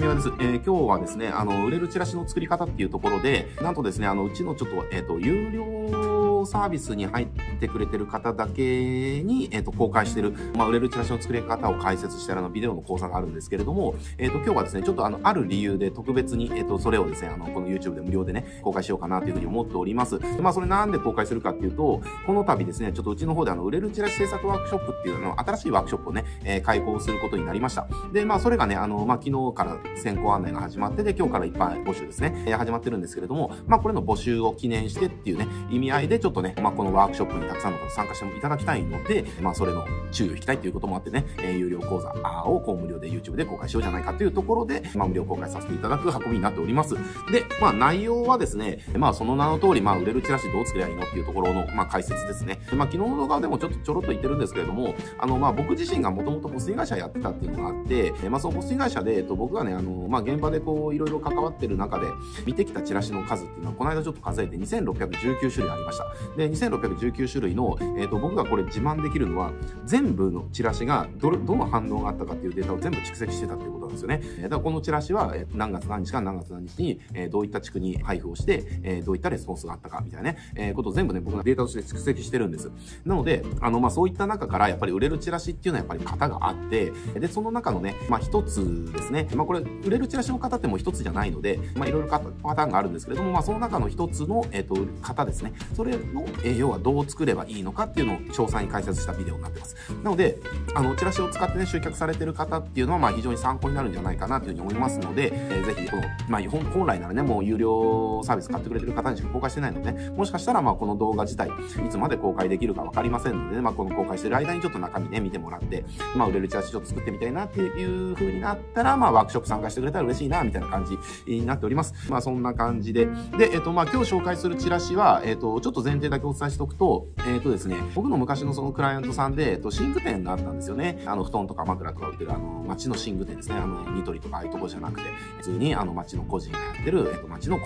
三輪です。えー、今日はですね、あの、売れるチラシの作り方っていうところで、なんとですね、あの、うちのちょっと、えっ、ー、と、有料サービスに入ってくれてる方だけに、えっ、ー、と、公開してる、まあ、売れるチラシの作り方を解説してるあの、ビデオの講座があるんですけれども、えっ、と、今日はですね、ちょっとあの、ある理由で特別に、えっ、と、それをですね、あの、この YouTube で無料でね、公開しようかなというふうに思っております。まあ、それなんで公開するかっていうと、この度ですね、ちょっとうちの方であの、売れるチラシ制作ワークショップっていうの、新しいワークショップをね、えー、開講することになりました。で、まあ、それがね、あの、まあ、昨日から先行案内が始まってで、今日から一般募集ですね、えー、始まってるんですけれども、まあ、これの募集を記念してっていうね、意味合いでちょっとね、まあ、このワークショップにたくさんの方参加していただきたいので、まあ、それの注意を引きたいということもあってね、えー、有料講座をこう無料で YouTube で公開しようじゃないかというところで、まあ、無料公開させていただく運びになっております。で、まあ、内容はですね、まあ、その名の通り、まあ、売れるチラシどう作りゃいいのっていうところの、まあ、解説ですね。まあ、昨日の動画でもちょっとちょろっと言ってるんですけれども、あの、まあ、僕自身がもともとポス会社やってたっていうのがあって、まあ、そのポス会社で、えっと、僕がね、あの、まあ、現場でこう、いろいろ関わってる中で、見てきたチラシの数っていうのは、この間ちょっと数えて2619種類ありました。で、2619種類の、えっと、僕がこれ自慢できるのは、全部のチラシがど、どの反応があったかっていうデータを全部蓄積してたっていうことなんですよね。だからこのチラシは、何月何日か何月何日に、えどういった地区に配布をして、えどういったレスポンスがあったかみたいなね、えことを全部ね、僕がデータとして蓄積してるんです。なので、あの、まあ、そういった中からやっぱり売れるチラシっていうのはやっぱり型があって、で、その中のね、まあ、一つですね、まあ、これ、売れるチラシの型っても一つじゃないので、まあ、いろいろパターンがあるんですけれども、まあ、その中の一つの、えっ、と、型ですね。それの、えー、要はどう作れればいいのかっていうのを詳細に解説したビデオになってます。なので、あの、チラシを使ってね、集客されてる方っていうのは、まあ、非常に参考になるんじゃないかなというふうに思いますので、えー、ぜひ、この、まあ、本来ならね、もう有料サービス買ってくれてる方にしか公開してないので、ね、もしかしたら、まあ、この動画自体、いつまで公開できるかわかりませんので、ね、まあ、この公開してる間にちょっと中身ね、見てもらって、まあ、売れるチラシちょっと作ってみたいなっていう風になったら、まあ、ワークショップ参加してくれたら嬉しいな、みたいな感じになっております。まあ、そんな感じで。で、えっと、まあ、今日紹介するチラシは、えっと、ちょっと前提だけお伝えしておくと、えっとですね、僕の昔のそのクライアントさんで、えっと、寝具店があったんですよね。あの、布団とか枕とか売ってる、あの、街の寝具店ですね。あの、ニトリとかああいうとこじゃなくて、普通に、あの、街の個人がやってる、えっと、街の寝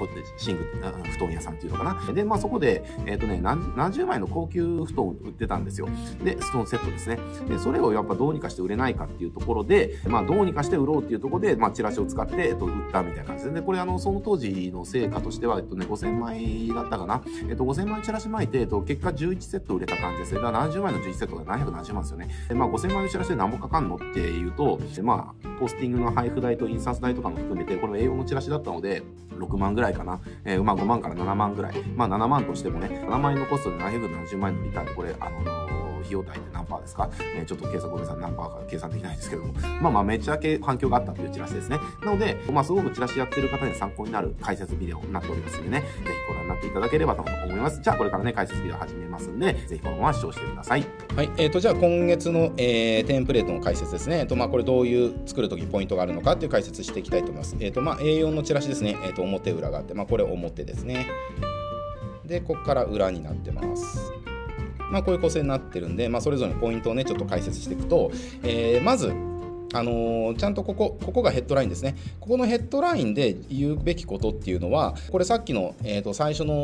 具、布団屋さんっていうのかな。で、まあ、そこで、えっとね、何、何十枚の高級布団を売ってたんですよ。で、ストーンセットですね。で、それをやっぱどうにかして売れないかっていうところで、まあ、どうにかして売ろうっていうところで、まあ、チラシを使って、えっと、売ったみたいな感じで、で、これ、あの、その当時の成果としては、えっとね、5000枚だったかな。えっと、5000枚チラシ巻いて、えっと、結果11 1セット売れた感じですね。だから70枚の11セットが770万ですよね。で、まあ、5000枚のチラシで何もかかんのっていうと、でまあ、ポスティングの配布代と印刷代とかも含めて、これも英語のチラシだったので、6万ぐらいかな。えー、まあ、5万から7万ぐらい。まあ、7万としてもね、7万円のコストで770万円のリターンで、これ、あのー費用対って何パーですか、えー、ちょっと計算ごめんなさい、何パーか計算できないですけども、まあまあめっちゃけ反響があったというチラシですね。なので、まあすごくチラシやってる方に参考になる解説ビデオになっておりますのでね、ぜひご覧になっていただければと思います。じゃあこれからね、解説ビデオ始めますんで、ぜひこのまま視聴してください。はい、えっ、ー、とじゃあ今月の、えー、テンプレートの解説ですね。えっ、ー、とまあこれどういう作るときポイントがあるのかっていう解説していきたいと思います。えっ、とまあ A4 のチラシですね。えっ、と表裏があって、まあこれ表ですね。で、ここから裏になってます。まあ、こういう構成になってるんで、まあ、それぞれのポイントをねちょっと解説していくと、えー、まずあの、ちゃんとここ、ここがヘッドラインですね。ここのヘッドラインで言うべきことっていうのは、これさっきの、えー、と最初の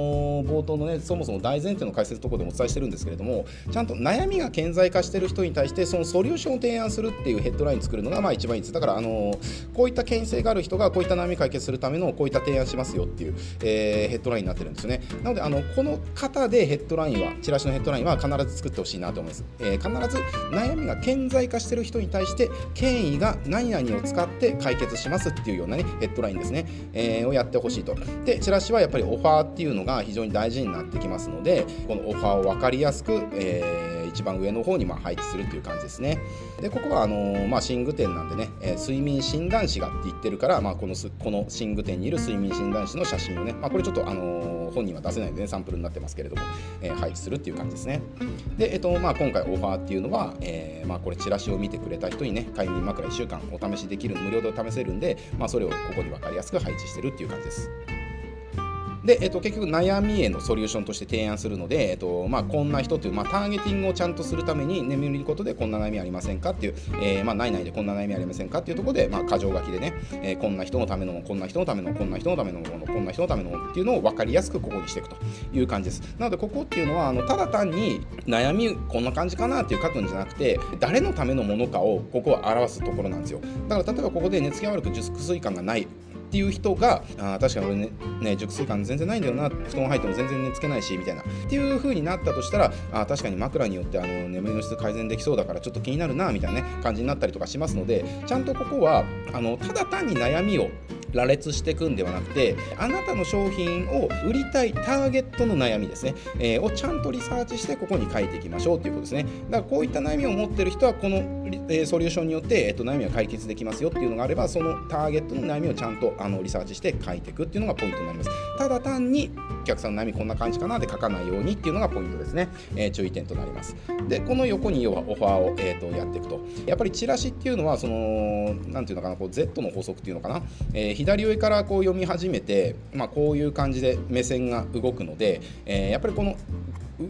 冒頭のね、そもそも大前提の解説のとこでもお伝えしてるんですけれども、ちゃんと悩みが顕在化してる人に対して、そのソリューションを提案するっていうヘッドライン作るのがまあ一番いいです。だから、あの、こういった権威性がある人がこういった悩み解決するためのこういった提案しますよっていう、えー、ヘッドラインになってるんですよね。なので、あのこの方でヘッドラインは、チラシのヘッドラインは必ず作ってほしいなと思います。えー、必ず悩みが顕在化してる人に対して、権威が何々を使って解決しますっていうようなねヘッドラインですね、えー、をやってほしいと。でチラシはやっぱりオファーっていうのが非常に大事になってきますのでこのオファーを分かりやすく、えー一番上の方にま配置するっていう感じですね。でここはあのー、まあ、寝具店なんでね、えー、睡眠診断士がって言ってるから、まあ、このこの寝具店にいる睡眠診断士の写真をね、まあ、これちょっと、あのー、本人は出せないので、ね、サンプルになってますけれども、え配置するっていう感じですね。で、えっとまあ、今回オファーっていうのは、えまあ、これチラシを見てくれた人にね快眠枕1週間お試しできる無料で試せるんで、まあ、それをここに分かりやすく配置してるっていう感じです。で、えっと、結局悩みへのソリューションとして提案するので、えっとまあ、こんな人という、まあ、ターゲティングをちゃんとするために眠ることでこんな悩みありませんかっていう、えー、まあ、ないないでこんな悩みありませんかっていうところで、まあ、箇条書きでね、えー、こんな人のためのもこんな人のためのこんな人のためのものこんな人のためのものっていうのを分かりやすくここにしていくという感じです。なのでここっていうのはあのただ単に悩みこんな感じかなっていう書くんじゃなくて誰のためのものかをここは表すところなんですよ。だから例えばここで寝つきが悪く熟睡感がないっていう人があ確かに俺ねね熟睡感全然ないんだよな布団入っても全然寝つけないしみたいな。っていう風になったとしたらあ確かに枕によってあの眠りの質改善できそうだからちょっと気になるなみたいな、ね、感じになったりとかしますのでちゃんとここはあのただ単に悩みを羅列していくんではなくてあなたの商品を売りたいターゲットの悩みですね、えー、をちゃんとリサーチしてここに書いていきましょうということですね。だからこういった悩みを持ってる人はこの、えー、ソリューションによって、えー、と悩みは解決できますよっていうのがあればそのターゲットの悩みをちゃんとあのリサーチして書いていくっていうのがポイントになります。ただ単にお客さんの悩みこんな感じかなで書かないようにっていうのがポイントですね、えー、注意点となります。でこの横に要はオファーを、えー、とやっていくと。やっぱりチラシっていうのはその何ていうのかなこう Z の法則っていうのかな、えー、左上からこう読み始めて、まあ、こういう感じで目線が動くので、えー、やっぱりこの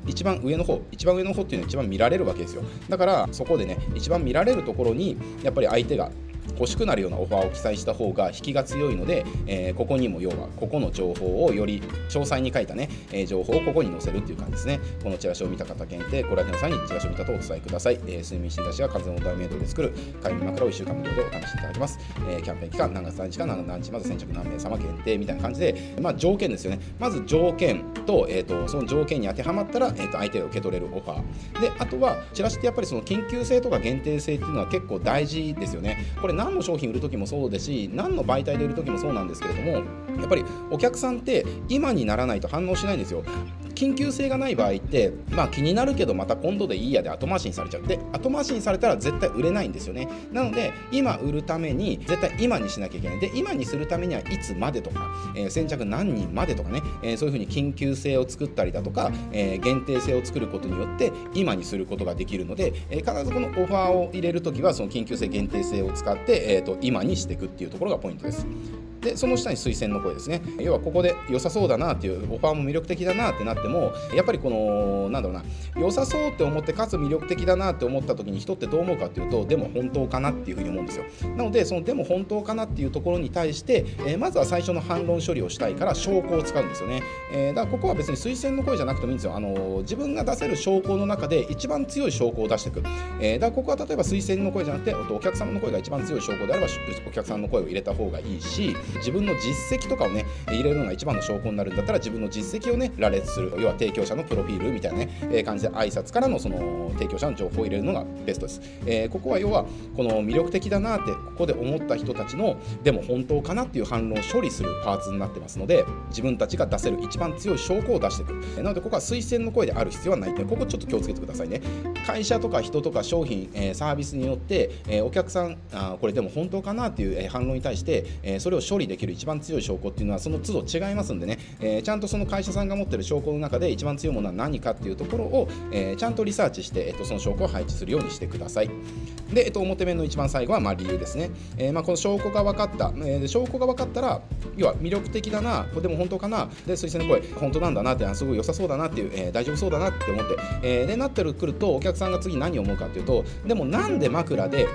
一番上の方一番上の方っていうのは一番見られるわけですよ。だからそこでね一番見られるところにやっぱり相手が欲しくなるようなオファーを記載した方が引きが強いので、えー、ここにも要はここの情報をより詳細に書いたね、えー、情報をここに載せるっていう感じですね。このチラシを見た方限定ご来店さんにチラシを見たとお伝えください、えー、睡眠診断士が風のダイメイトで作る快眠枕を1週間無料でお試しいただけます、えー、キャンペーン期間何月何日か何日まず先着何名様限定みたいな感じで、まあ、条件ですよね。まず条件。と,、えーと、その条件に当てはまったら、えーと、相手が受け取れるオファー。であとはチラシってやっぱりその緊急性とか限定性っていうのは結構大事ですよね。これ何の商品売る時もそうですし何の媒体で売る時もそうなんですけれどもやっぱりお客さんって今にならないと反応しないんですよ。緊急性がない場合ってまあ気になるけどまた今度でいいやで後回しにされちゃうで後回しにされたら絶対売れないんですよねなので今売るために絶対今にしなきゃいけないで今にするためにはいつまでとか、えー、先着何人までとかね、えー、そういうふうに緊急性を作ったりだとか、えー、限定性を作ることによって今にすることができるので、え必ずこのオファーを入れるときはその緊急性限定性を使って、えーと今にしていくっていうところがポイントです。でその下に推薦の声ですね。要はここで良さそうだなっていうオファーも魅力的だなってなってもやっぱりこのなんだろうな良さそうって思ってかつ魅力的だなって思った時に人ってどう思うかっていうとでも本当かなっていうふうに思うんですよ。なのでそのでも本当かなっていうところに対して、えー、まずは最初の反論処理をしたいから証拠を使うんですよね、えー、だからここは別に推薦の声じゃなくてもいいんですよ。あの自分が出せる証拠の中で一番強い証拠を出していく、えー、だからここは例えば推薦の声じゃなくてお客様の声が一番強い証拠であればお客さんの声を入れた方がいいし自分の実績とかをね入れるのが一番の証拠になるんだったら自分の実績をね羅列する要は提供者のプロフィールみたいなね、え感じで挨拶からのその提供者の情報を入れるのがベストです、えー、ここは要はこの魅力的だなってここで思った人たちのでも本当かなっていう反論を処理するパーツになってますので自分たちが出せる一番強い証拠を出していくなのでここは推薦の声である必要はない。ってここちょっと気をつけてくださいね。会社とか人とか商品、え、サービスによって、え、お客さんあこれでも本当かなっていう、反論に対して、えそれを処理理できる一番強い証拠っていうのはその都度違いますんでね、えー、ちゃんとその会社さんが持ってる証拠の中で一番強いものは何かっていうところを、えー、ちゃんとリサーチして、えっと、その証拠を配置するようにしてください。で、えっと、表面の一番最後はまあ理由ですね。えー、まあ、この証拠が分かった、えー、証拠が分かったら、要は魅力的だな、でも本当かな、で、推薦の声、本当なんだなって、すごい良さそうだなっていう、えー、大丈夫そうだなって思って、えー、で、なってくると、お客さんが次何を思うかっていうと、でもなんで枕で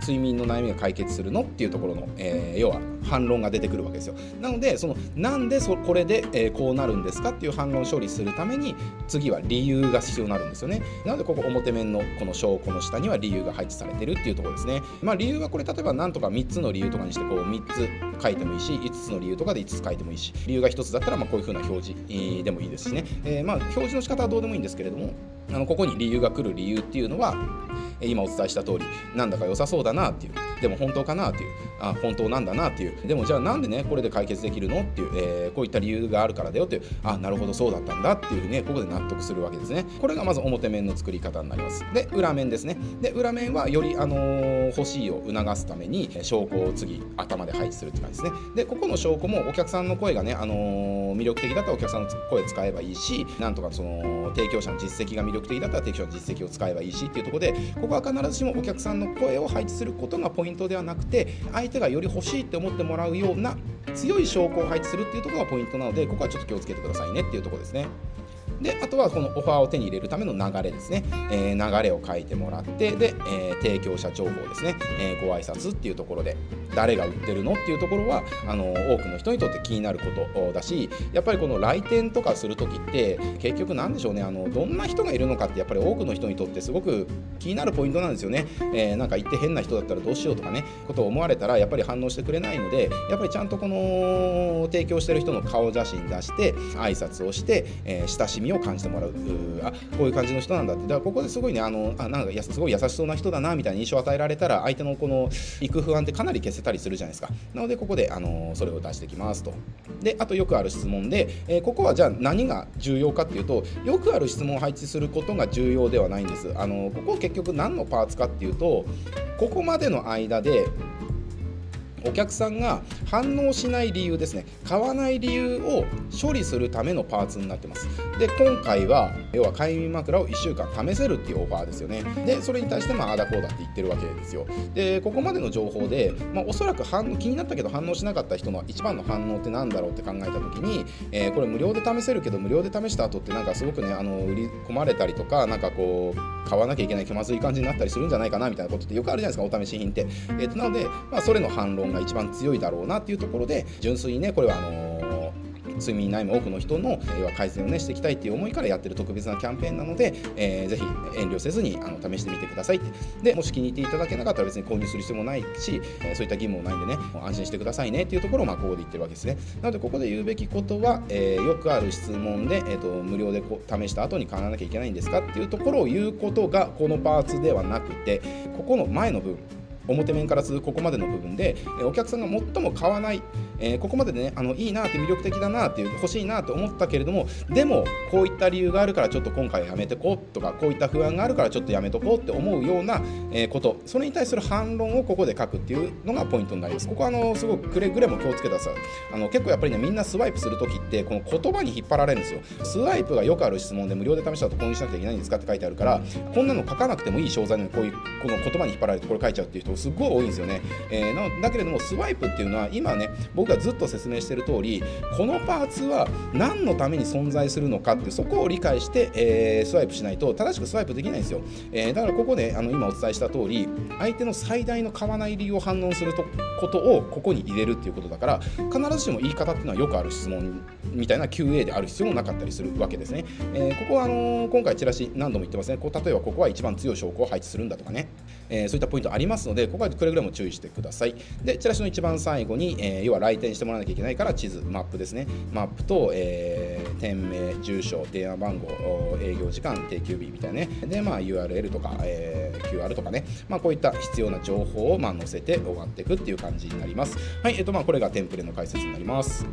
睡眠の悩みが解決するのっていうところの、えー、要は反論が出てくるわけですよ。なのでそのなんでそこれで、えー、こうなるんですかっていう反論処理するために次は理由が必要になるんですよね。なのでここ表面のこの証拠の下には理由が配置されてるっていうところですね。まあ理由はこれ例えば何とか3つの理由とかにしてこう3つ書いてもいいし5つの理由とかで5つ書いてもいいし理由が1つだったらまあこういう風な表示でもいいですしね、えー、まあ表示の仕方はどうでもいいんですけれどもあのここに理由が来る理由っていうのは今お伝えした通りなんだか良さそうだなっていう。でも本当かなっていう。あ本当なんだなっていう。でもじゃあなんでねこれで解決できるのっていう、えー、こういった理由があるからだよっていう。あなるほどそうだったんだっていうねここで納得するわけですね。これがまず表面の作り方になります。で裏面ですね。で裏面はより、あのー、欲しいを促すために証拠を次頭で配置するって感じですね。でここの証拠もお客さんの声がね、あのー魅力的だったらお客さんの声使えばいいしなんとかその提供者の実績が魅力的だったら適所の実績を使えばいいしっていうところでここは必ずしもお客さんの声を配置することがポイントではなくて相手がより欲しいって思ってもらうような強い証拠を配置するっていうところがポイントなのでここはちょっと気をつけてくださいねっていうところですね。であとはこのオファーを手に入れるための流れですね、えー、流れを書いてもらってで、えー、提供者情報ですね、えー、ご挨拶っていうところで誰が売ってるのっていうところはあの多くの人にとって気になることだしやっぱりこの来店とかする時って結局何でしょうねあのどんな人がいるのかってやっぱり多くの人にとってすごく気になるポイントなんですよね、えー、なんか言って変な人だったらどうしようとかねことを思われたらやっぱり反応してくれないのでやっぱりちゃんとこの提供してる人の顔写真出して挨拶をして、えー、親しみを感じてもらうあこういう感じの人なんだってだからここですごいねあのあなんかやすごい優しそうな人だなみたいな印象を与えられたら相手のこの行く不安ってかなり消せたりするじゃないですかなのでここであのそれを出してきますとであとよくある質問で、えー、ここはじゃあ何が重要かっていうとよくある質問を配置することが重要ではないんですあのここ結局何のパーツかっていうとここまでの間でお客さんが反応しない理由ですね。買わない理由を処理するためのパーツになってます。で今回は要は快眠枕を1週間試せるっていうオファーですよね。でそれに対してまああだこうだって言ってるわけですよ。でここまでの情報で、まあ、おそらく反気になったけど反応しなかった人の一番の反応って何だろうって考えた時に、えー、これ無料で試せるけど無料で試した後ってなんかすごくねあの売り込まれたりとかなんかこう買わなきゃいけない気まずい感じになったりするんじゃないかなみたいなことってよくあるじゃないですかお試し品って、えー、となので、まあ、それの反論が一番強いだろうなっていうところで純粋にねこれはあの睡眠悩む多くの人の要は改善をねしていきたいっていう思いからやってる特別なキャンペーンなので、えー、ぜひ遠慮せずにあの試してみてくださいって。でもし気に入っていただけなかったら別に購入する必要もないし、えー、そういった義務もないんでね安心してくださいねっていうところをまあここで言ってるわけですね。なのでここで言うべきことは、えー、よくある質問で、えーと、無料でこ試した後に買わなきゃいけないんですかっていうところを言うことがこのパーツではなくてここの前の部分表面から続くここまでの部分で、お客さんが最も買わない、えー、ここまでねあのいいなって魅力的だなっていう欲しいなと思ったけれどもでもこういった理由があるからちょっと今回やめてこうとかこういった不安があるからちょっとやめとこうって思うような、えこと。それに対する反論をここで書くっていうのがポイントになります。ここはあのすごくくれぐれも気をつけてくださいあの結構やっぱりねみんなスワイプする時ってこの言葉に引っ張られるんですよ。スワイプがよくある質問で無料で試したと購入しなきゃいけないんですかって書いてあるからこんなの書かなくてもいい商材のこういうこの言葉に引っ張られてこれ書いちゃうっていう人すっごい多いんですよね、えー、だけれどもスワイプっていうのは今ね僕がずっと説明してしてる通りこのパーツは何のために存在するのかってそこを理解して、えー、スワイプしないと正しくスワイプできないんですよ、えー、だからここであの今お伝えした通り相手の最大の買わない理由を反応するとことをここに入れるっていうことだから必ずしも言い方っていうのはよくある質問みたいな QA である必要もなかったりするわけですね、えー、ここはあの、今回チラシ何度も言ってますね。こう例えばここは一番強い証拠を配置するんだとかね、えー、そういったポイントありますのでここはくれぐれも注意してください。でチラシの一番最後に、えー、要は来店してもらわなきゃいけないから地図マップですね。マップと、えー、店名住所電話番号営業時間定休日みたいなね。で、まあ、URL とか、えー、QR とかね、まあ、こういった必要な情報を、まあ、載せて終わっていくっていう感じになります。はいえっとまあこれがテンプレの解説になります。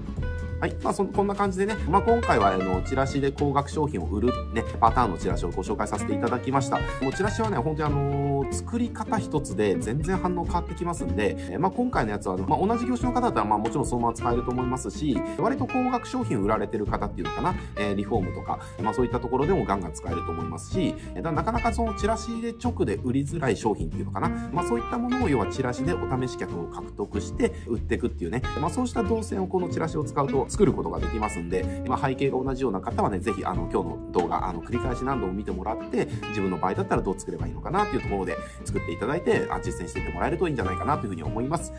はい。まあ、そ、こんな感じでね、まあ、今回は、あの、チラシで高額商品を売る、ね、パターンのチラシをご紹介させていただきました。もうチラシはね、本当にあのー、作り方一つで全然反応変わってきますんで、えまあ、今回のやつは、まあ、同じ業種の方だったら、まあ、もちろんそのまま使えると思いますし、割と高額商品売られてる方っていうのかな、えー、リフォームとか、まあ、そういったところでもガンガン使えると思いますし、だなかなかそのチラシで直で売りづらい商品っていうのかな、まあ、そういったものを要はチラシでお試し客を獲得して売っていくっていうね、まあ、そうした動線をこのチラシを使うと作ることができますますんで、まあ、背景が同じような方はね、ぜひ、あの、今日の動画、あの、繰り返し何度も見てもらって、自分の場合だったらどう作ればいいのかなっていうところで作っていただいて、実践していってもらえるといいんじゃないかなというふうに思います。